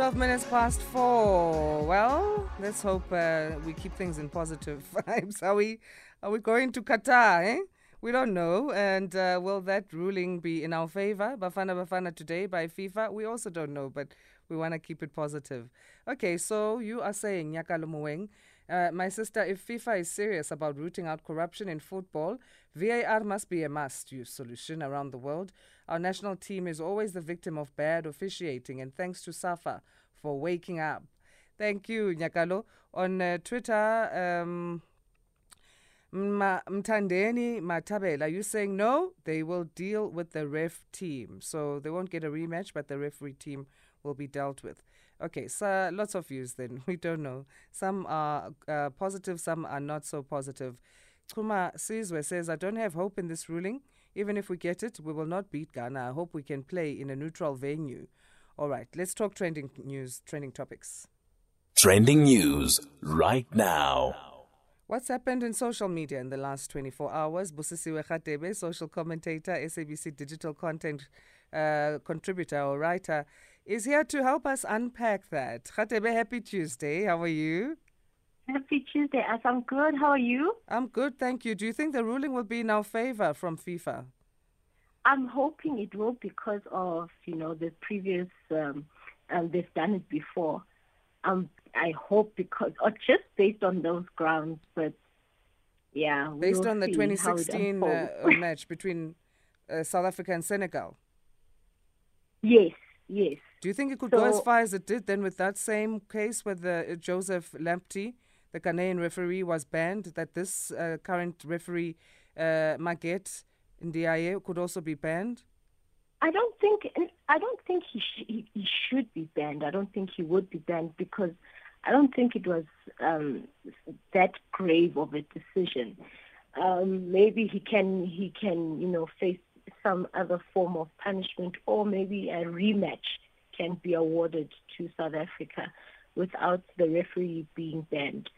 12 minutes past four. Well, let's hope uh, we keep things in positive vibes. Are we, are we going to Qatar, eh? We don't know. And uh, will that ruling be in our favor? Bafana Bafana today by FIFA? We also don't know, but we want to keep it positive. Okay, so you are saying, Nyakalo Mueng, uh, my sister, if FIFA is serious about rooting out corruption in football, VAR must be a must use solution around the world. Our national team is always the victim of bad officiating, and thanks to SAFA for waking up. Thank you, Nyakalo. On uh, Twitter, um, Ma- Mtandeni Matabela, you saying no, they will deal with the ref team. So they won't get a rematch, but the referee team will be dealt with. Okay, so lots of views then. We don't know. Some are uh, positive, some are not so positive. Kuma Sizwe says, I don't have hope in this ruling. Even if we get it, we will not beat Ghana. I hope we can play in a neutral venue. All right, let's talk trending news, trending topics. Trending news right now. What's happened in social media in the last 24 hours? Busisiwe Radebe, social commentator, SABC digital content uh, contributor or writer, is here to help us unpack that. Radebe, happy Tuesday. How are you? Happy Tuesday, as I'm good. How are you? I'm good, thank you. Do you think the ruling will be in our favor from FIFA? I'm hoping it will because of you know the previous um, um they've done it before. Um, I hope because or just based on those grounds, but yeah, Based on the see how it 2016 uh, match between uh, South Africa and Senegal, yes, yes. do you think it could go as far as it did then with that same case where the uh, Joseph Lamptey, the Ghanaian referee, was banned? That this uh, current referee, uh, Maguette Ndiaye, could also be banned? I don't think I don't think he, sh- he he should be banned. I don't think he would be banned because I don't think it was um, that grave of a decision. Um, maybe he can he can you know face some other form of punishment, or maybe a rematch can be awarded to South Africa without the referee being banned.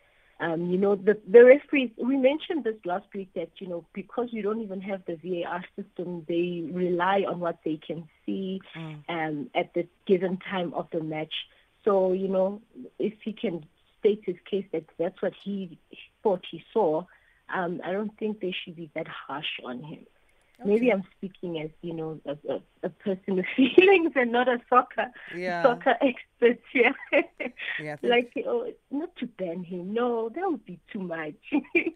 Um, you know, the, the referees, we mentioned this last week that, you know, because we don't even have the VAR system, they rely on what they can see um, at the given time of the match. So, you know, if he can state his case that that's what he thought he saw, um, I don't think they should be that harsh on him. Maybe I'm speaking as, you know, a, a, a person with feelings and not a soccer Yeah. soccer expert here. Yeah, like, oh, not to ban him. No, that would be too much.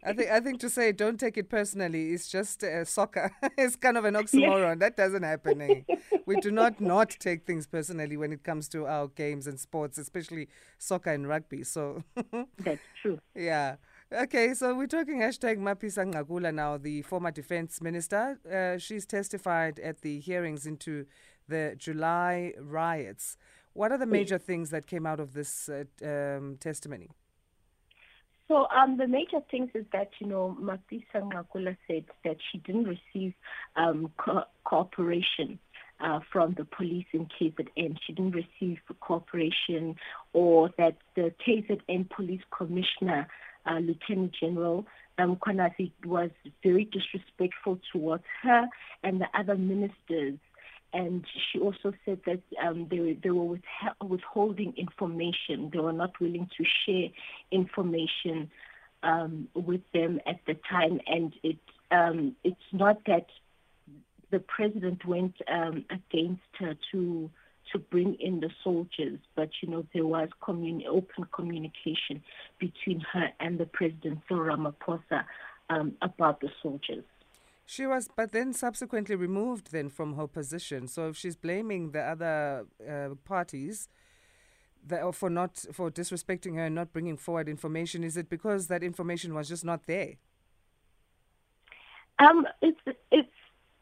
I think I think to say don't take it personally is just uh, soccer. it's kind of an oxymoron. That doesn't happen. Eh? we do not not take things personally when it comes to our games and sports, especially soccer and rugby. So That's true. yeah. Okay, so we're talking hashtag Mapisa Nqakula now, the former defense minister. Uh, she's testified at the hearings into the July riots. What are the major things that came out of this uh, um, testimony? So um, the major things is that, you know, Mapisa Nqakula said that she didn't receive um, co- cooperation uh, from the police in KZN. She didn't receive cooperation or that the KZN police commissioner, uh, Lieutenant General. Um, Kwanasi, was very disrespectful towards her and the other ministers. And she also said that um, they, they were withholding information. They were not willing to share information um, with them at the time, and it um, it's not that the president went um, against her to to bring in the soldiers, but you know there was communi- open communication between her and the president, Cyril Ramaphosa, um, about the soldiers. She was, but then subsequently removed then from her position. So if she's blaming the other uh, parties that, for not for disrespecting her and not bringing forward information, is it because that information was just not there? Um, it's it's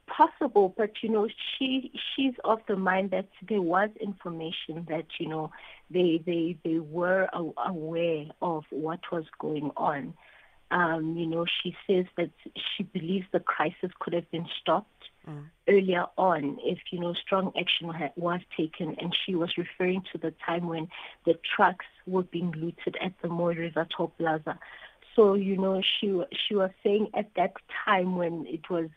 possible, but you know, she she's of the mind that there was information that you know they they they were aware of what was going on. Um, you know, she says that she believes the crisis could have been stopped earlier on if you know strong action ha- was taken, and she was referring to the time when the trucks were being looted at the Mooi River Toll Plaza. So you know, she she was saying at that time when it was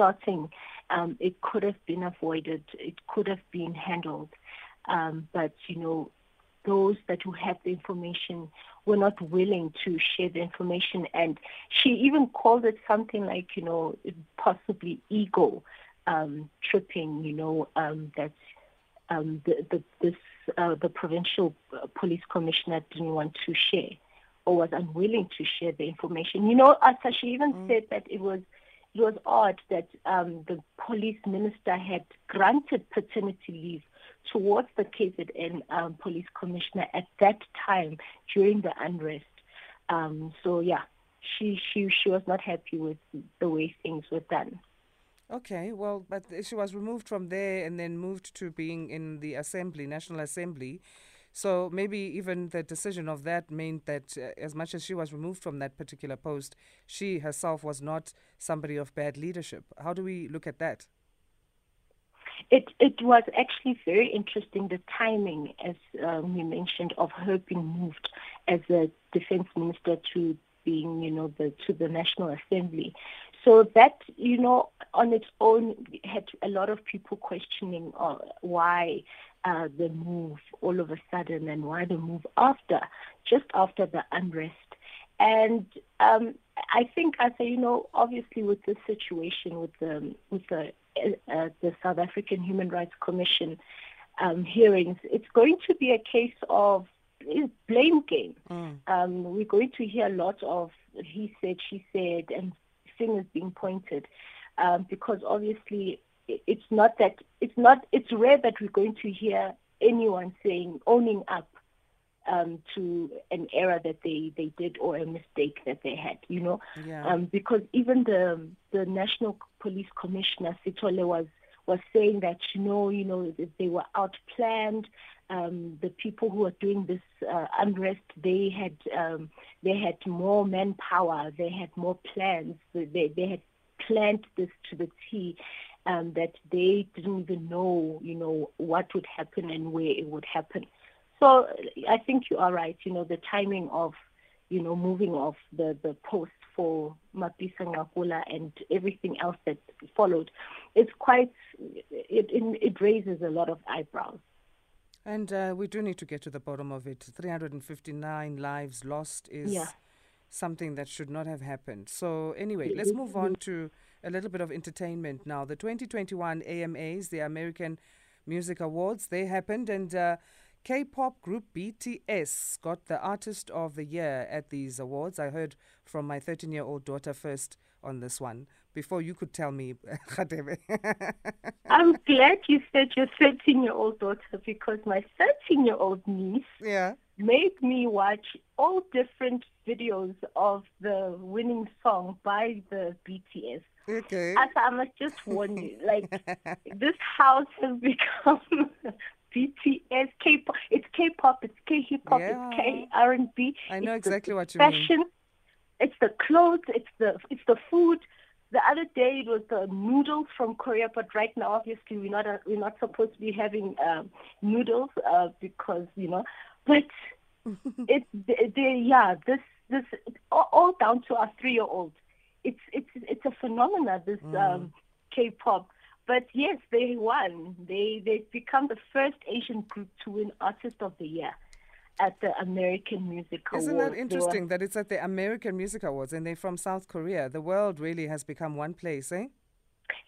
starting, um, it could have been avoided. It could have been handled, um, but you know, those that who have the information were not willing to share the information. And she even called it something like, you know, possibly ego um, tripping, you know, um, that um, the, the, this, uh, the provincial uh, police commissioner didn't want to share or was unwilling to share the information. You know, Asa, she even mm. said that it was it was odd that um, the police minister had granted paternity leave towards the KZN um, police commissioner at that time during the unrest. Um, so yeah, she she she was not happy with the way things were done. Okay, well, but she was removed from there and then moved to being in the assembly, National Assembly. So maybe even the decision of that meant that uh, as much as she was removed from that particular post, she herself was not somebody of bad leadership. How do we look at that? It it was actually very interesting the timing, as um, we mentioned, of her being moved as a defense minister to being, you know, the to the National Assembly. So that, you know, on its own had a lot of people questioning uh, why uh, the move all of a sudden and why the move after, just after the unrest. And um, I think, I say, you know, obviously with this situation with the with the uh, the South African Human Rights Commission um, hearings, it's going to be a case of blame game. Mm. Um, we're going to hear a lot of he said, she said, and fingers being pointed, um, because obviously it's not that it's not it's rare that we're going to hear anyone saying owning up um, to an error that they, they did or a mistake that they had, you know, yeah. um, because even the the National Police Commissioner Sithole was was saying that you know you know they were outplanned. Um, the people who were doing this uh, unrest, they had um, they had more manpower, they had more plans, they they had planned this to the T, um, that they didn't even know, you know, what would happen and where it would happen. So I think you are right. You know, the timing of, you know, moving off the, the post for Mapisa Nqakula and everything else that followed, it's quite, it, it, it raises a lot of eyebrows. And uh, we do need to get to the bottom of it. 359 lives lost is yeah. Something that should not have happened. So, anyway, let's move on to a little bit of entertainment now. The 2021 AMAs, the American Music Awards, they happened, and uh, K pop group BTS got the Artist of the Year at these awards. I heard from my 13 year old daughter first on this one before you could tell me, I'm glad you said your 13 year old daughter because my 13 year old niece yeah. Made me watch all different videos of the winning song by the BTS. Okay. As I must just warn you, like this house has become BTS, K-pop. It's K-pop, it's K-hip hop, yeah. it's K-R&B. I know it's exactly what you fashion, mean. It's the clothes, it's the it's the food. The other day it was the noodles from Korea, but right now obviously we're not we're not supposed to be having um, noodles uh, because you know. But it the, the, yeah this this all, all down to our three year old. It's it's it's a phenomenon this mm. um, K-pop but yes, they won. They they've become the first Asian group to win Artist of the Year at the American Music Awards. Isn't that interesting that it's at the American Music Awards and they're from South Korea? The world really has become one place, eh?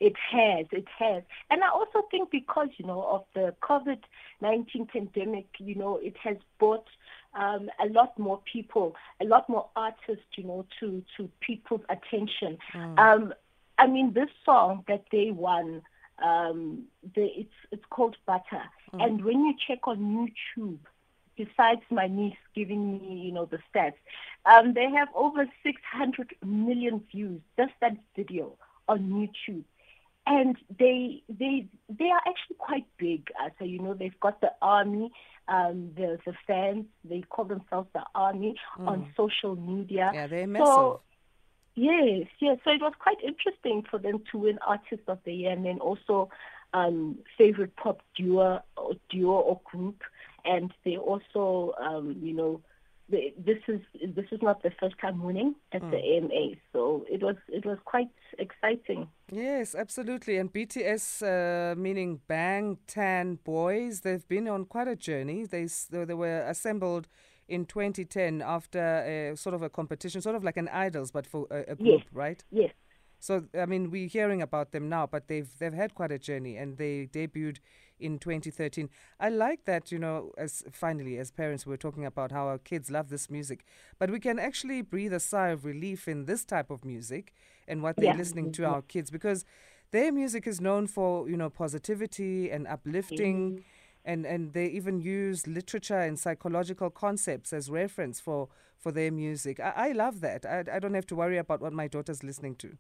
It has, it has. And I also think because, you know, of the COVID 19 pandemic, you know, it has brought um, a lot more people, a lot more artists, you know, to, to people's attention. Mm. Um, I mean, this song that they won um, the, it's it's called Butter. Mm. And when you check on YouTube, besides my niece giving me, you know, the stats, um, they have over 600 million views. Just that video on YouTube, and they they they are actually quite big. Uh, so you know, they've got the army. Um, the the fans they call themselves the army mm. on social media. Yeah, they're massive. So, Yes, yes. So it was quite interesting for them to win Artist of the Year and then also um, favorite pop duo or duo or group. And they also, um, you know, this is this is not the first time winning at mm. the AMA, so it was it was quite exciting. Yes, absolutely. And BTS, uh, meaning Bangtan Boys, they've been on quite a journey. They they were assembled in 2010 after a, sort of a competition, sort of like an idols, but for a, a group, yes. right? Yes. So I mean, we're hearing about them now, but they've they've had quite a journey, and they debuted in 2013. I like that, you know, as finally, as parents, we're talking about how our kids love this music, but we can actually breathe a sigh of relief in this type of music and what they're yeah. listening to our kids because their music is known for, you know, positivity and uplifting. Mm-hmm. And, and they even use literature and psychological concepts as reference for, for their music. I, I love that. I, I don't have to worry about what my daughter's listening to.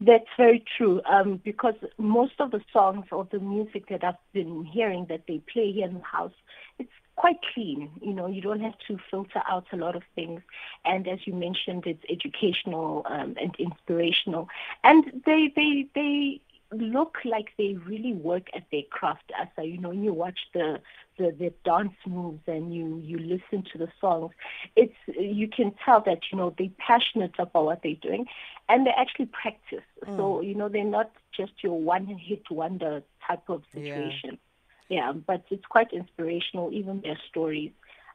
That's very true. Um, because most of the songs or the music that I've been hearing that they play here in the house, it's quite clean. You know, you don't have to filter out a lot of things. And as you mentioned, it's educational um, and inspirational. And they they they look like they really work at their craft. As you know, you watch the, the the dance moves and you you listen to the songs, it's you can tell that you know they're passionate about what they're doing, and they actually practice. Mm. So you know they're not just your one hit wonder type of situation. Yeah. yeah, but it's quite inspirational. Even their stories.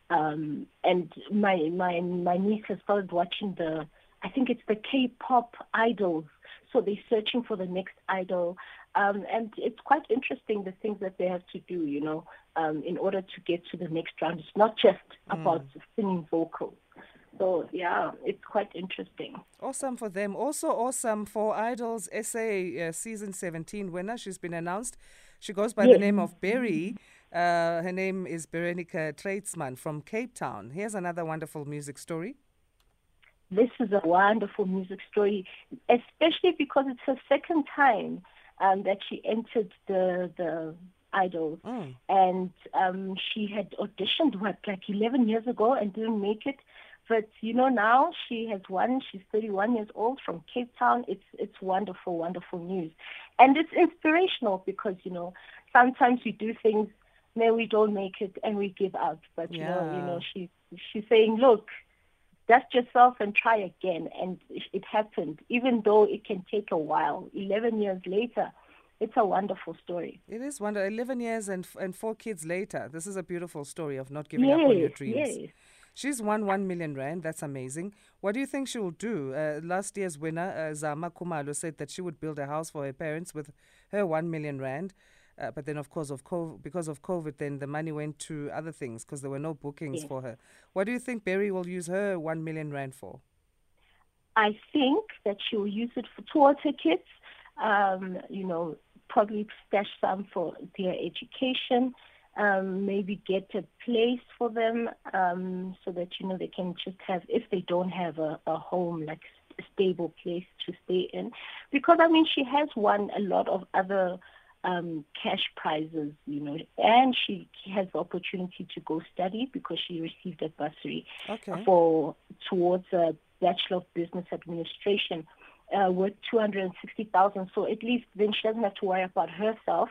Um, and my my my niece has started watching the I think it's the K-pop idols so they're searching for the next idol. Um, and it's quite interesting the things that they have to do, you know, um, in order to get to the next round. It's not just mm. about singing vocals. So yeah, it's quite interesting. Awesome for them. Also awesome for Idols SA uh, season 17 winner. She's been announced. She goes by yes. the name of Berry. Uh, her name is Berenike Trytsman from Cape Town. Here's another wonderful music story. This is a wonderful music story, especially because it's her second time um, that she entered the the Idol, mm. and um, she had auditioned what like 11 years ago and didn't make it. But you know now she has won. She's 31 years old from Cape Town. It's it's wonderful, wonderful news, and it's inspirational because you know sometimes we do things, then we don't make it and we give up. But you know, you know she she's saying, look, dust yourself and try again. And it happened, even though it can take a while. 11 years later, it's a wonderful story. It is wonderful. 11 years and, and four kids later. This is a beautiful story of not giving yes, up on your dreams. Yes. She's won 1 million rand. That's amazing. What do you think she will do? Uh, last year's winner, uh, Zama Khumalo, said that she would build a house for her parents with her 1 million rand. Uh, but then, of course, of COVID, because of COVID, then the money went to other things because there were no bookings for her. What do you think Berry will use her one million rand for? I think that she will use it for tour tickets. Um, you know, probably stash some for their education. Um, maybe get a place for them um, so that you know they can just have if they don't have a, a home like a stable place to stay in because I mean she has won a lot of other um, cash prizes, you know, and she has the opportunity to go study because she received a bursary okay. for towards a Bachelor of Business Administration uh, worth 260,000. So at least then she doesn't have to worry about herself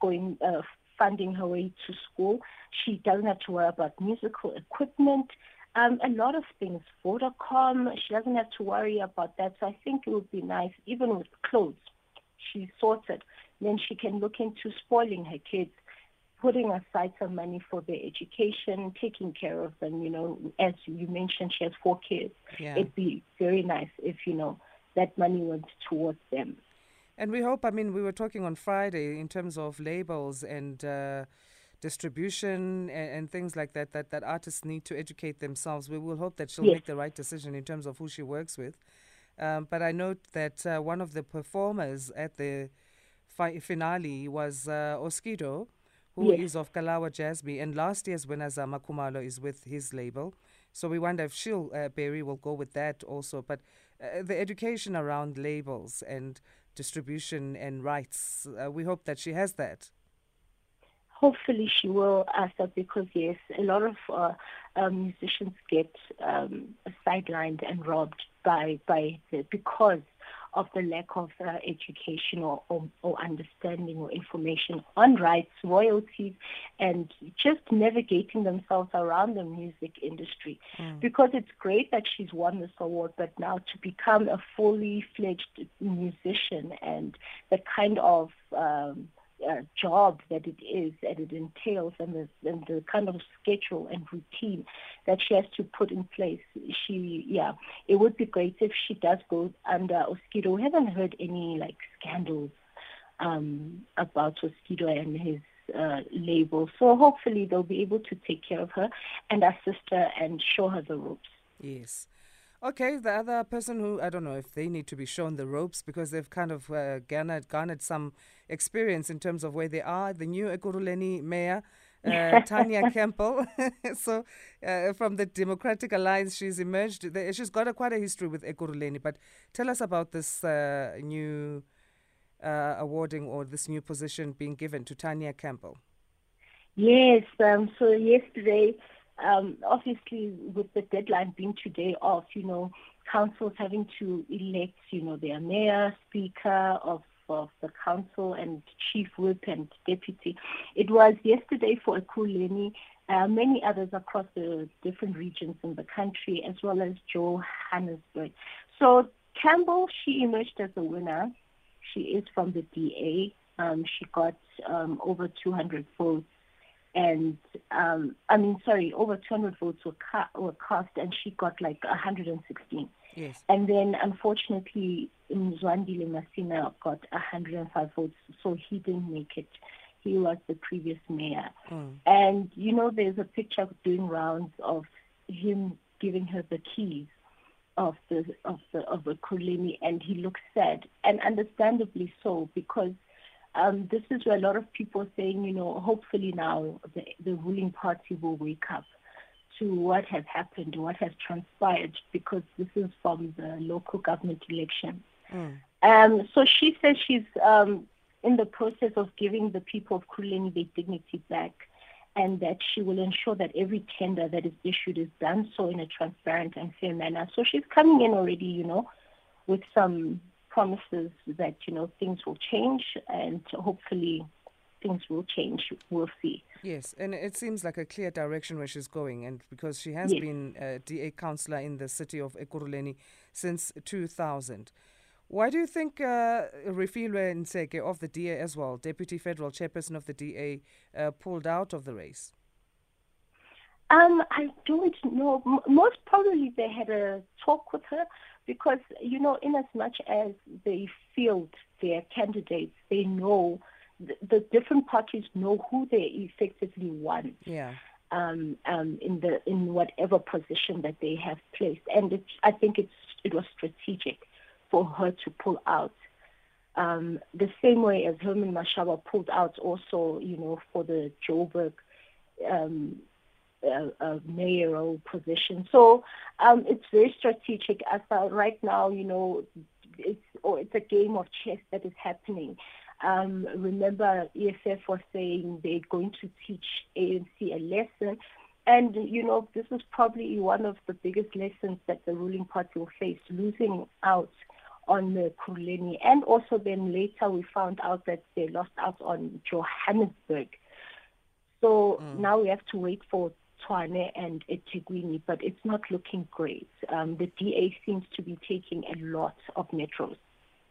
going uh, funding her way to school. She doesn't have to worry about musical equipment. Um, a lot of things, Vodacom, she doesn't have to worry about that. So I think it would be nice, even with clothes, she's sorted then she can look into spoiling her kids, putting aside some money for their education, taking care of them. You know, as you mentioned, she has four kids. Yeah. It'd be very nice if, you know, that money went towards them. And we hope, I mean, we were talking on Friday in terms of labels and uh, distribution and, and, things like that, that, that artists need to educate themselves. We will hope that she'll yes. make the right decision in terms of who she works with. Um, but I note that uh, one of the performers at the fi- finale was uh, Oskido, who yes. is of Kalawa Jazmee, and last year's winner Zama Khumalo is with his label. So we wonder if she'll uh, Berry will go with that also. But uh, the education around labels and distribution and rights, uh, we hope that she has that. Hopefully she will, Asa, because yes, a lot of uh, um, musicians get um, sidelined and robbed by by the, because of the lack of uh, education or, or, or, understanding or information on rights, royalties, and just navigating themselves around the music industry. Mm. Because it's great that she's won this award, but now to become a fully fledged musician and the kind of um, uh, job that it is that it entails and the, and the kind of schedule and routine that she has to put in place. She, yeah, it would be great if she does go under Oskido. We haven't heard any like scandals um, about Oskido and his uh, label. So hopefully they'll be able to take care of her and assist her and show her the ropes. Yes. Okay, the other person who I don't know if they need to be shown the ropes because they've kind of uh, garnered, garnered some experience in terms of where they are. The new Ekurhuleni mayor, uh, Tania Campbell. so, uh, from the Democratic Alliance, she's emerged. She's got a, quite a history with Ekurhuleni. But tell us about this uh, new uh, awarding or this new position being given to Tania Campbell. Yes. Um, so yesterday um, obviously with the deadline being today off, you know, councils having to elect, you know, their mayor, speaker of, of the council and chief whip and deputy. It was yesterday for Ekurhuleni, uh, many others across the different regions in the country, as well as Johannesburg. So Campbell, she emerged as a winner. She is from the DA. Um, she got um, over 200 votes and um, I mean, sorry, over 200 votes were, ca- were cast, and she got like 116. Yes. And then, unfortunately, Mzwandile Masina got 105 votes, so he didn't make it. He was the previous mayor. Mm. And, you know, there's a picture doing rounds of him giving her the keys of the of the of the Kulini, and he looks sad, and understandably so, because um, this is where a lot of people are saying, you know, hopefully now the, the ruling party will wake up to what has happened, what has transpired, because this is from the local government election. Mm. Um, so she says she's um, in the process of giving the people of Kuleni their dignity back and that she will ensure that every tender that is issued is done so in a transparent and fair manner. So she's coming in already, you know, with some promises that you know things will change and hopefully things will change. We'll see. Yes, and it seems like a clear direction where she's going, and because she has yes. been a DA councillor in the city of Ekurhuleni since 2000. Why do you think uh, Refiloe Nt'sekhe of the DA as well, Deputy Federal Chairperson of the DA, uh, pulled out of the race? Um, I don't know. M- most probably they had a talk with her because, you know, in as much as they field their candidates, they know the, the different parties know who they effectively want. Yeah. Um, um, in the in whatever position that they have placed, and it's, I think it's it was strategic for her to pull out. Um, the same way as Herman Mashaba pulled out also, you know, for the Joburg um, a, a mayoral position. So um, it's very strategic. As uh, right now, you know, it's or it's a game of chess that is happening. Um, remember, EFF was saying they're going to teach ANC a lesson. And, you know, this is probably one of the biggest lessons that the ruling party will face, losing out on the Kuleni. And also then later we found out that they lost out on Johannesburg. So mm. now we have to wait for Tshwane and eThekwini, but it's not looking great. Um, the DA seems to be taking a lot of metros.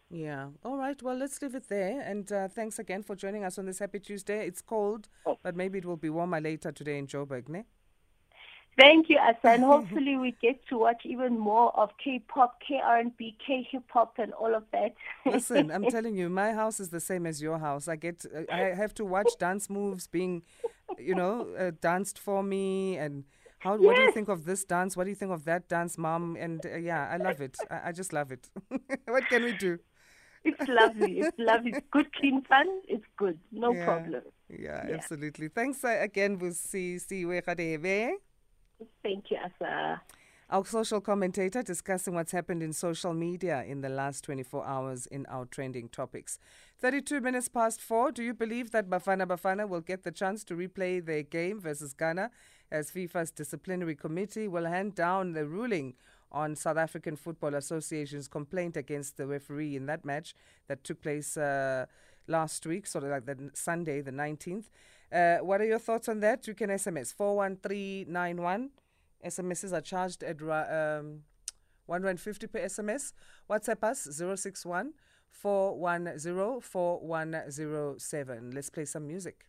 Yeah. All right. Well, let's leave it there. And uh, thanks again for joining us on this happy Tuesday. It's cold, oh. but maybe it will be warmer later today in Joburg, ne? Thank you, Asan. Hopefully, we get to watch even more of K-pop, K-R&B, K-hip hop, and all of that. Listen, I'm telling you, my house is the same as your house. I get, uh, I have to watch dance moves being, you know, uh, danced for me, and how. Yes. What do you think of this dance? What do you think of that dance, mom? And uh, yeah, I love it. I, I just love it. what can we do? It's lovely. It's lovely. It's good, clean fun. It's good. No yeah. problem. Yeah, yeah, absolutely. Thanks uh, again, Busi Siwe Thank you, Asa. Our social commentator discussing what's happened in social media in the last 24 hours in our trending topics. 32 minutes past four. Do you believe that Bafana Bafana will get the chance to replay their game versus Ghana as FIFA's disciplinary committee will hand down the ruling on South African Football Association's complaint against the referee in that match that took place uh, last week, sort of like the Sunday, the 19th. Uh, what are your thoughts on that? You can SMS 41391. SMSs are charged at um, 150 per SMS. WhatsApp us 061 410 4107. Let's play some music.